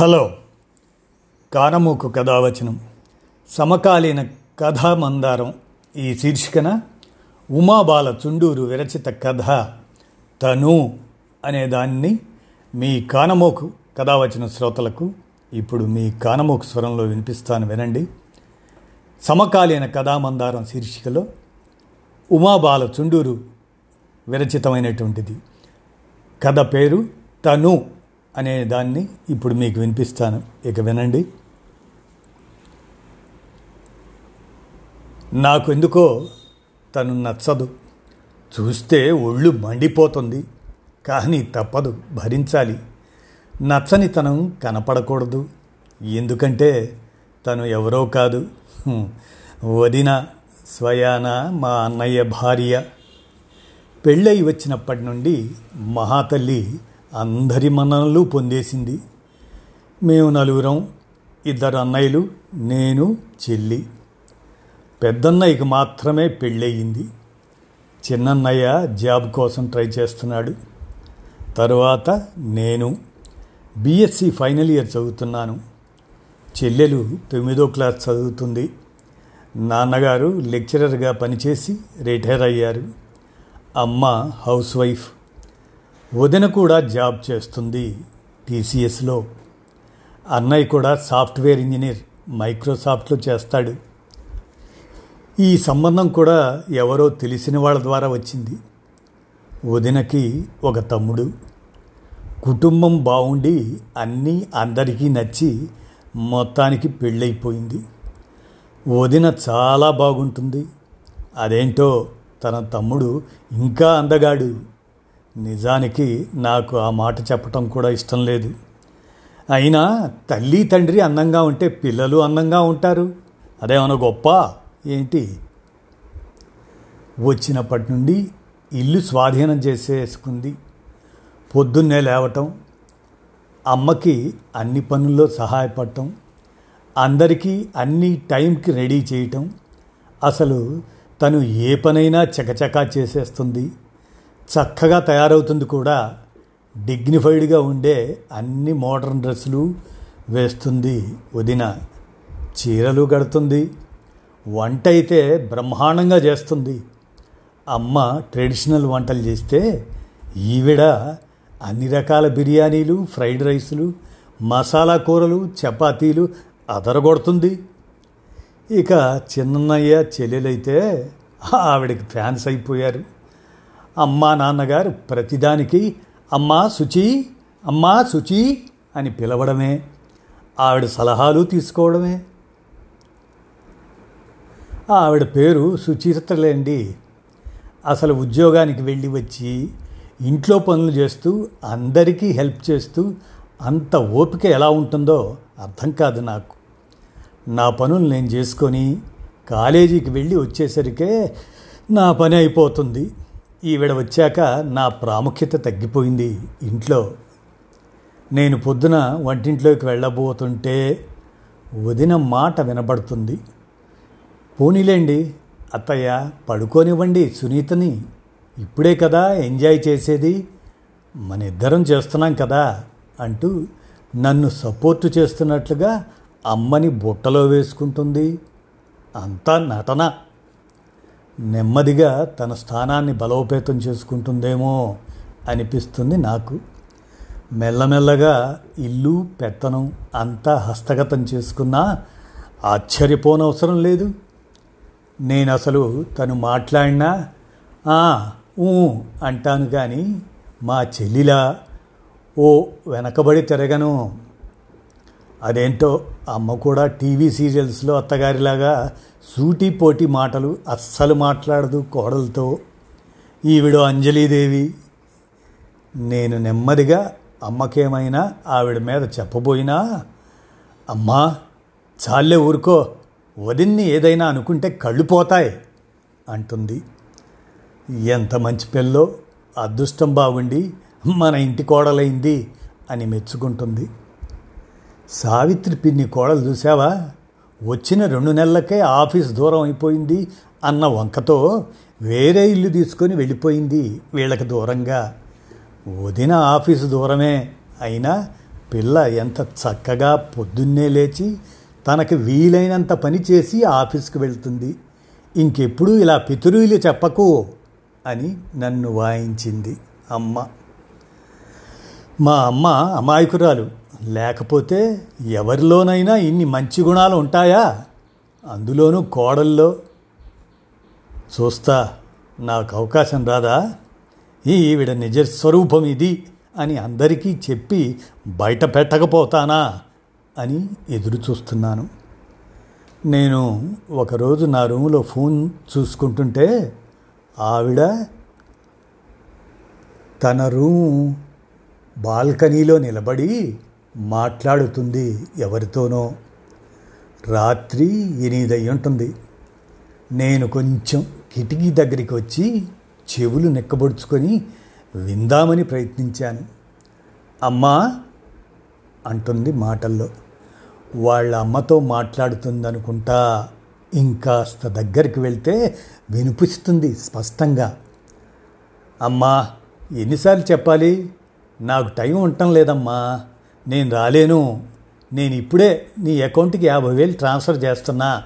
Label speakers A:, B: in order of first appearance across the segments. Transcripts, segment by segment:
A: Hello. కానమూకు కథావచనం. సమకాలీన కథామందారం ఈ శీర్షికన ఉమాబాల చుండూరు విరచిత కథ తను అనే దాన్ని మీ కానమోకు కథావచన శ్రోతలకు ఇప్పుడు మీ కానమోకు స్వరంలో వినిపిస్తాను వినండి. సమకాలీన కథామందారం శీర్షికలో ఉమాబాల చుండూరు విరచితమైనటువంటిది. కథ పేరు తను అనే దాన్ని ఇప్పుడు మీకు వినిపిస్తాను. ఇక వినండి. నాకు ఎందుకో తను నచ్చదు. చూస్తే ఒళ్ళు మండిపోతుంది. కానీ తప్పదు. భరించాలి. నచ్చని తనం కనపడకూడదు. ఎందుకంటే తను ఎవరో కాదు. వదిన స్వయాన మా అన్నయ్య భార్య. పెళ్ళై వచ్చినప్పటి నుండి మహాతల్లి అందరి మన్ననలు పొందేసింది. మేము నలుగురం ఇద్దరు అన్నయ్యలు నేను చెల్లి. పెద్దన్నయ్యకి మాత్రమే పెళ్ళయింది చిన్నన్నయ్య జాబ్ కోసం ట్రై చేస్తున్నాడు. తరువాత నేను బీఎస్సీ ఫైనల్ ఇయర్ చదువుతున్నాను. చెల్లెలు తొమ్మిదో క్లాస్ చదువుతుంది. నాన్నగారు లెక్చరర్గా పనిచేసి రిటైర్ అయ్యారు. అమ్మ హౌస్ వైఫ్. వదిన కూడా జాబ్ చేస్తుంది టీసీఎస్లో. అన్నయ్య కూడా సాఫ్ట్వేర్ ఇంజనీర్ మైక్రోసాఫ్ట్లో చేస్తాడు. ఈ సంబంధం కూడా ఎవరో తెలిసిన వాళ్ళ ద్వారా వచ్చింది. వదినకి ఒక తమ్ముడు. కుటుంబం బాగుండి అన్నీ అందరికీ నచ్చి మొత్తానికి పెళ్ళైపోయింది. వదిన చాలా బాగుంటుంది. అదేంటో తన తమ్ముడు ఇంకా అందగాడు. నిజానికి నాకు ఆ మాట చెప్పటం కూడా ఇష్టం లేదు. అయినా తల్లి తండ్రి అందంగా ఉంటే పిల్లలు అందంగా ఉంటారు. అదేమన్నా గొప్ప? ఏంటి? వచ్చినప్పటి నుండి ఇల్లు స్వాధీనం చేసేసుకుంది. పొద్దున్నే లేవటం అమ్మకి అన్ని పనుల్లో సహాయపడటం అందరికీ అన్ని టైంకి రెడీ చేయటం అసలు తను ఏ పనైనా చకచకా చేసేస్తుంది. చక్కగా తయారవుతుంది కూడా. డిగ్నిఫైడ్గా ఉండే అన్ని మోడర్న్ డ్రెస్సులు వేస్తుంది వదిన. చీరలు కడుతుంది. వంట అయితే బ్రహ్మాండంగా చేస్తుంది. అమ్మ ట్రెడిషనల్ వంటలు చేస్తే ఈవిడ అన్ని రకాల బిర్యానీలు ఫ్రైడ్ రైసులు మసాలా కూరలు చపాతీలు అదరగొడుతుంది. ఇక చిన్నయ్య చెల్లెలైతే ఆవిడకి ఫ్యాన్స్ అయిపోయారు. అమ్మా నాన్నగారు ప్రతిదానికి అమ్మా శుచి అమ్మా శుచి అని పిలవడమే. ఆవిడ సలహాలు తీసుకోవడమే. ఆవిడ పేరు సుచిత్రలేండి. అసలు ఉద్యోగానికి వెళ్ళి వచ్చి ఇంట్లో పనులు చేస్తూ అందరికీ హెల్ప్ చేస్తూ అంత ఓపిక ఎలా ఉంటుందో అర్థం కాదు నాకు. నా పనులు నేను చేసుకొని కాలేజీకి వెళ్ళి వచ్చేసరికే నా పని అయిపోతుంది. ఈవిడ వచ్చాక నా ప్రాముఖ్యత తగ్గిపోయింది ఇంట్లో. నేను పొద్దున వంటింట్లోకి వెళ్ళబోతుంటే వదిన మాట వినబడుతుంది. పోనీలేండి అత్తయ్య పడుకోనివ్వండి సునీతని. ఇప్పుడే కదా ఎంజాయ్ చేసేది. మన ఇద్దరం చేస్తున్నాం కదా అంటూ నన్ను సపోర్టు చేస్తున్నట్లుగా అమ్మని బుట్టలో వేసుకుంటుంది. అంతా నటన. నెమ్మదిగా తన స్థానాన్ని బలోపేతం చేసుకుంటుందేమో అనిపిస్తుంది నాకు. మెల్లమెల్లగా ఇల్లు పెత్తనం అంతా హస్తగతం చేసుకున్నా ఆశ్చర్యపోనవసరం లేదు. నేను అసలు తను మాట్లాడినా ఊ" అంటాను కానీ మా చెల్లిలా ఓ వెనకబడి తిరగను. అదేంటో అమ్మ కూడా టీవీ సీరియల్స్లో అత్తగారిలాగా సూటి పోటీ మాటలు అస్సలు మాట్లాడదు కోడలతో. ఈవిడ అంజలీదేవి. నేను నెమ్మదిగా అమ్మకేమైనా ఆవిడ మీద చెప్పబోయినా? అమ్మా చాలే ఊరుకో వదిన్ని ఏదైనా అనుకుంటే కళ్ళు పోతాయి అంటుంది. ఎంత మంచి పిల్లో అదృష్టం బాగుండి మన ఇంటి కోడలైంది అని మెచ్చుకుంటుంది. సావిత్రి పిన్ని కోడలు చూసావా వచ్చిన రెండు నెలలకే ఆఫీస్ దూరం అయిపోయింది అన్న వంకతో వేరే ఇల్లు తీసుకొని వెళ్ళిపోయింది వీళ్ళకి దూరంగా. వదిన ఆఫీసు దూరమే. అయినా పిల్ల ఎంత చక్కగా పొద్దున్నే లేచి తనకి వీలైనంత పని చేసి ఆఫీస్కి వెళ్తుంది. ఇంకెప్పుడు ఇలా పితురులు చెప్పకు అని నన్ను వాయించింది అమ్మ. మా అమ్మ అమాయకురాలు. లేకపోతే ఎవరిలోనైనా ఇన్ని మంచి గుణాలు ఉంటాయా? అందులోనూ కోడల్లో. చూస్తా నాకు అవకాశం రాదా? ఈ ఈవిడ నిజ స్వరూపం ఇది అని అందరికీ చెప్పి బయట పెట్టకపోతానా? అని ఎదురు చూస్తున్నాను. నేను ఒకరోజు నా రూములో ఫోన్ చూసుకుంటుంటే ఆవిడ తన రూము బాల్కనీలో నిలబడి మాట్లాడుతుంది ఎవరితోనో. రాత్రి ఎనిమిది ఉంటుంది నేను కొంచెం కిటికీ దగ్గరికి వచ్చి చెవులు నెక్కబొడుచుకొని విందామని ప్రయత్నించాను. అమ్మా! అంటుంది మాటల్లో. వాళ్ళ అమ్మతో మాట్లాడుతుందనుకుంటా ఇంకాస్త దగ్గరికి వెళ్తే వినిపిస్తుంది స్పష్టంగా. అమ్మా! ఎన్నిసార్లు చెప్పాలి? నాకు టైం ఉండటం లేదమ్మా. నేను రాలేను. నేను ఇప్పుడే నీ అకౌంట్కి యాభై వేలు ట్రాన్స్ఫర్ చేస్తున్నా.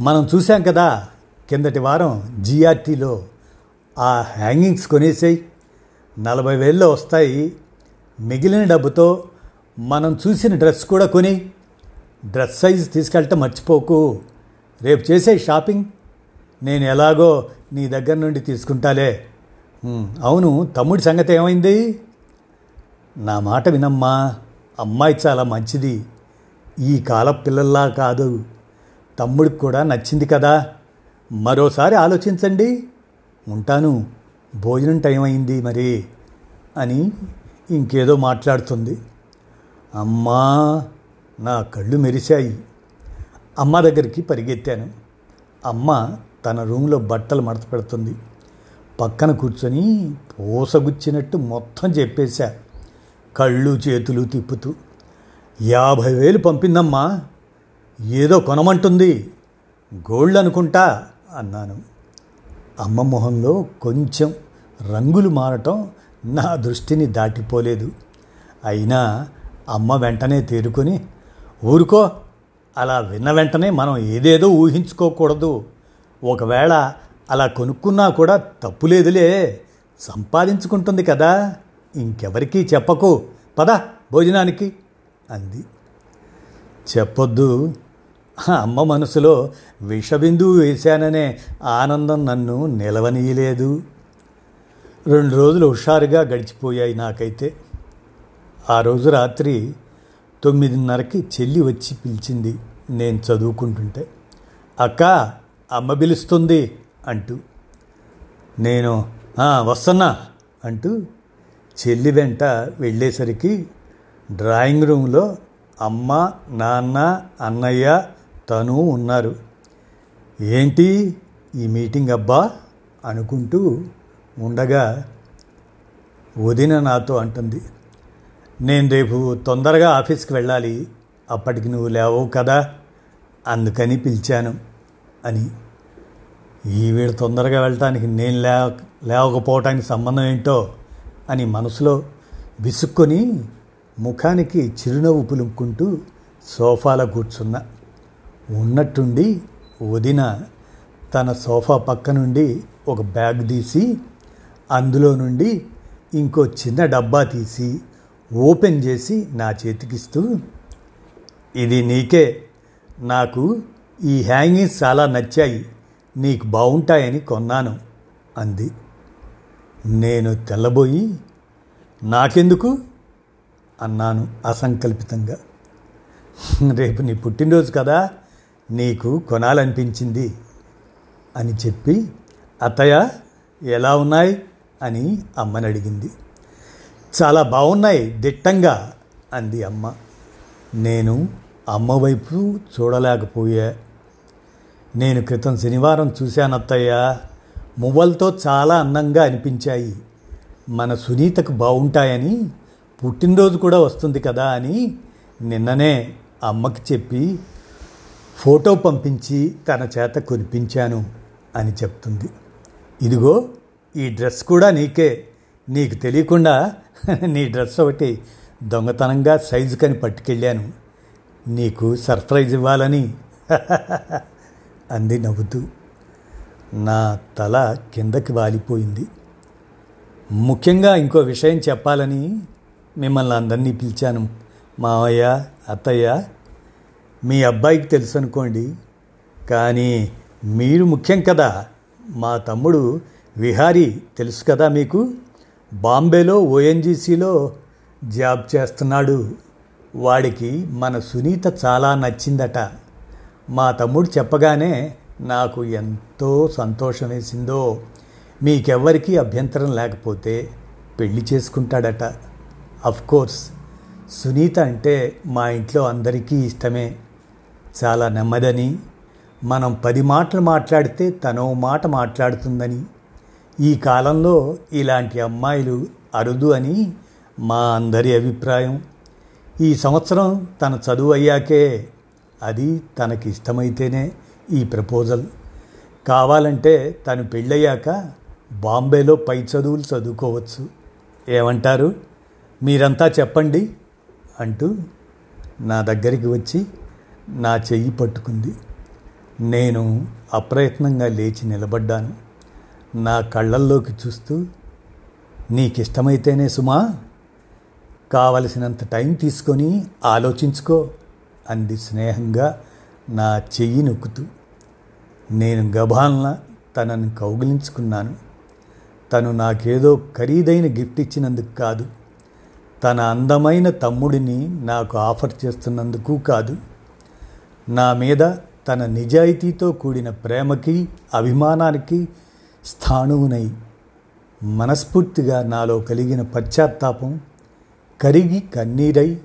A: మనం చూసాం కదా కిందటి వారం జిఆర్టీలో ఆ హ్యాంగింగ్స్ కొనేసాయి. నలభై వేల్లో వస్తాయి. మిగిలిన డబ్బుతో మనం చూసిన డ్రెస్ కూడా కొని. డ్రెస్ సైజ్ తీసుకెళ్ళటం మర్చిపోకు. రేపు చేసే షాపింగ్ నేను ఎలాగో నీ దగ్గర నుండి తీసుకుంటాలే. అవును తమ్ముడి సంగతి ఏమైంది? నా మాట వినమ్మా. అమ్మాయి చాలా మంచిది. ఈ కాల పిల్లల్లా కాదు. తమ్ముడికి కూడా నచ్చింది కదా. మరోసారి ఆలోచించండి. ఉంటాను. భోజనం టైం అయింది మరి అని ఇంకేదో మాట్లాడుతుంది. అమ్మా నా కళ్ళు మెరిశాయి. అమ్మ దగ్గరికి పరిగెత్తాను. అమ్మ తన రూమ్లో బట్టలు మడత పెడుతుంది. పక్కన కూర్చొని పూసగుచ్చినట్టు మొత్తం చెప్పేశా. కళ్ళు చేతులు తిప్పుతూ యాభై వేలు పంపిందమ్మా ఏదో కొనమంటుంది గోల్డ్ అనుకుంటా అన్నాను. అమ్మ మొహంలో కొంచెం రంగులు మారటం నా దృష్టిని దాటిపోలేదు. అయినా అమ్మ వెంటనే తేరుకొని ఊరుకో అలా విన్న వెంటనే మనం ఏదేదో ఊహించుకోకూడదు. ఒకవేళ అలా కొనుక్కున్నా కూడా తప్పులేదులే సంపాదించుకుంటుంది కదా. ఇంకెవరికీ చెప్పకు. పద భోజనానికి. అంది. చెప్పొద్దు. అమ్మ మనసులో విషబిందువు వేశాననే ఆనందం నన్ను నిలవనీయలేదు. రెండు రోజులు హుషారుగా గడిచిపోయాయి నాకైతే. ఆ రోజు రాత్రి తొమ్మిదిన్నరకి చెల్లి వచ్చి పిలిచింది నేను చదువుకుంటుంటే. అక్క అమ్మ పిలుస్తుంది అంటూ. నేను వస్తున్నా అంటూ చెల్లి వెంట వెళ్ళేసరికి డ్రాయింగ్ రూమ్లో అమ్మ నాన్న అన్నయ్య తను ఉన్నారు. ఏంటి ఈ మీటింగ్ అబ్బా? అనుకుంటూ ఉండగా వదిన నాతో అంటుంది. నేను రేపు తొందరగా ఆఫీస్కి వెళ్ళాలి. అప్పటికి నువ్వు లేవవు కదా. అందుకని పిలిచాను అని. ఈవిడ తొందరగా వెళ్ళటానికి నేను లేవ లేవకపోవటానికి సంబంధం ఏంటో అని మనసులో విసుక్కొని ముఖానికి చిరునవ్వు పులుముకుంటూ సోఫాలో కూర్చున్న. ఉన్నట్టుండి వదిన తన సోఫా పక్క నుండి ఒక బ్యాగ్ తీసి అందులో నుండి ఇంకో చిన్న డబ్బా తీసి ఓపెన్ చేసి నా చేతికిస్తూ ఇది నీకే. నాకు ఈ హ్యాంగింగ్స్ చాలా నచ్చాయి. నీకు బాగుంటాయని కొన్నాను అంది. నేను తెల్లబోయి నాకెందుకు అన్నాను అసంకల్పితంగా. రేపు నీ పుట్టినరోజు కదా నీకు కొనాలనిపించింది అని చెప్పి అత్తయ్య ఎలా ఉన్నాయి? అని అమ్మని అడిగింది చాలా బాగున్నాయి దిట్టంగా అంది అమ్మ. నేను అమ్మ వైపు చూడలేకపోయా. నేను క్రితం శనివారం చూశాను అత్తయ్య మువ్వలతో చాలా అందంగా అనిపించాయి. మన సునీతకు బాగుంటాయని పుట్టినరోజు కూడా వస్తుంది కదా అని నిన్ననే అమ్మకి చెప్పి ఫోటో పంపించి తన చేత కొనిపించాను అని చెప్తుంది. ఇదిగో ఈ డ్రెస్ కూడా నీకే. నీకు తెలియకుండా నీ డ్రెస్ ఒకటి దొంగతనంగా సైజుకని పట్టుకెళ్ళాను. నీకు సర్ప్రైజ్ ఇవ్వాలని అంది నవ్వుతూ. నా తల కిందకి వాలిపోయింది. ముఖ్యంగా ఇంకో విషయం చెప్పాలని మిమ్మల్ని అందరినీ పిలిచాను. మావయ్య అత్తయ్య మీ అబ్బాయికి తెలుసు అనుకోండి. కానీ మీరు ముఖ్యం కదా. మా తమ్ముడు విహారీ తెలుసు కదా మీకు? బాంబేలో ఓఎన్జీసీలో జాబ్ చేస్తున్నాడు. వాడికి మన సునీత చాలా నచ్చిందట. మా తమ్ముడు చెప్పగానే నాకు ఎంతో సంతోషం వేసిందో మీకెవ్వరికీ అభ్యంతరం లేకపోతే పెళ్ళి చేసుకుంటాడట. కోర్స్ సునీత అంటే మా ఇంట్లో అందరికీ ఇష్టమే. చాలా నెమ్మదని మనం పది మాటలు మాట్లాడితే తనో మాట మాట్లాడుతుందని. ఈ కాలంలో ఇలాంటి అమ్మాయిలు అరుదు అని మా అందరి అభిప్రాయం. ఈ సంవత్సరం తన చదువు అయ్యాకే అది తనకి ఇష్టమైతేనే ఈ ప్రపోజల్. కావాలంటే తను పెళ్ళయ్యాక బాంబేలో పై చదువులు చదువుకోవచ్చు. ఏమంటారు? మీరంతా చెప్పండి అంటూ నా దగ్గరికి వచ్చి నా చెయ్యి పట్టుకుంది. నేను అప్రయత్నంగా లేచి నిలబడ్డాను. నా కళ్ళల్లోకి చూస్తూ నీకిష్టమైతేనే సుమా కావలసినంత టైం తీసుకొని ఆలోచించుకో అంది స్నేహంగా నా చెయ్యి నొక్కుతూ నేను గభాలన తనను కౌగిలించుకున్నాను. తను నాకేదో ఖరీదైన గిఫ్ట్ ఇచ్చినందుకు కాదు. తన అందమైన తమ్ముడిని నాకు ఆఫర్ చేస్తున్నందుకు కాదు. నా మీద తన నిజాయితీతో కూడిన ప్రేమకి అభిమానానికి స్థాణువునై మనస్ఫూర్తిగా నాలో కలిగిన పశ్చాత్తాపం కరిగి కన్నీరై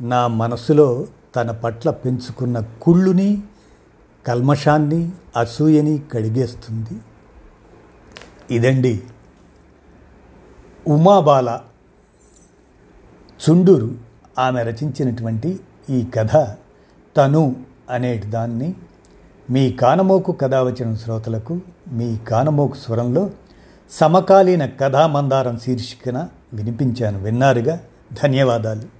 A: నా మనసులో తన పట్ల పెంచుకున్న కుళ్ళుని కల్మషాన్ని అసూయని కడిగేస్తుంది. ఇదండి ఉమాబాల చుండూరు ఆమె రచించినటువంటి ఈ కథ తను అనే దాన్ని మీ కానమోకు కథ వచ్చిన శ్రోతలకు మీ కానమోకు స్వరంలో సమకాలీన కథామందారం శీర్షికన వినిపించాను. విన్నారుగా? ధన్యవాదాలు.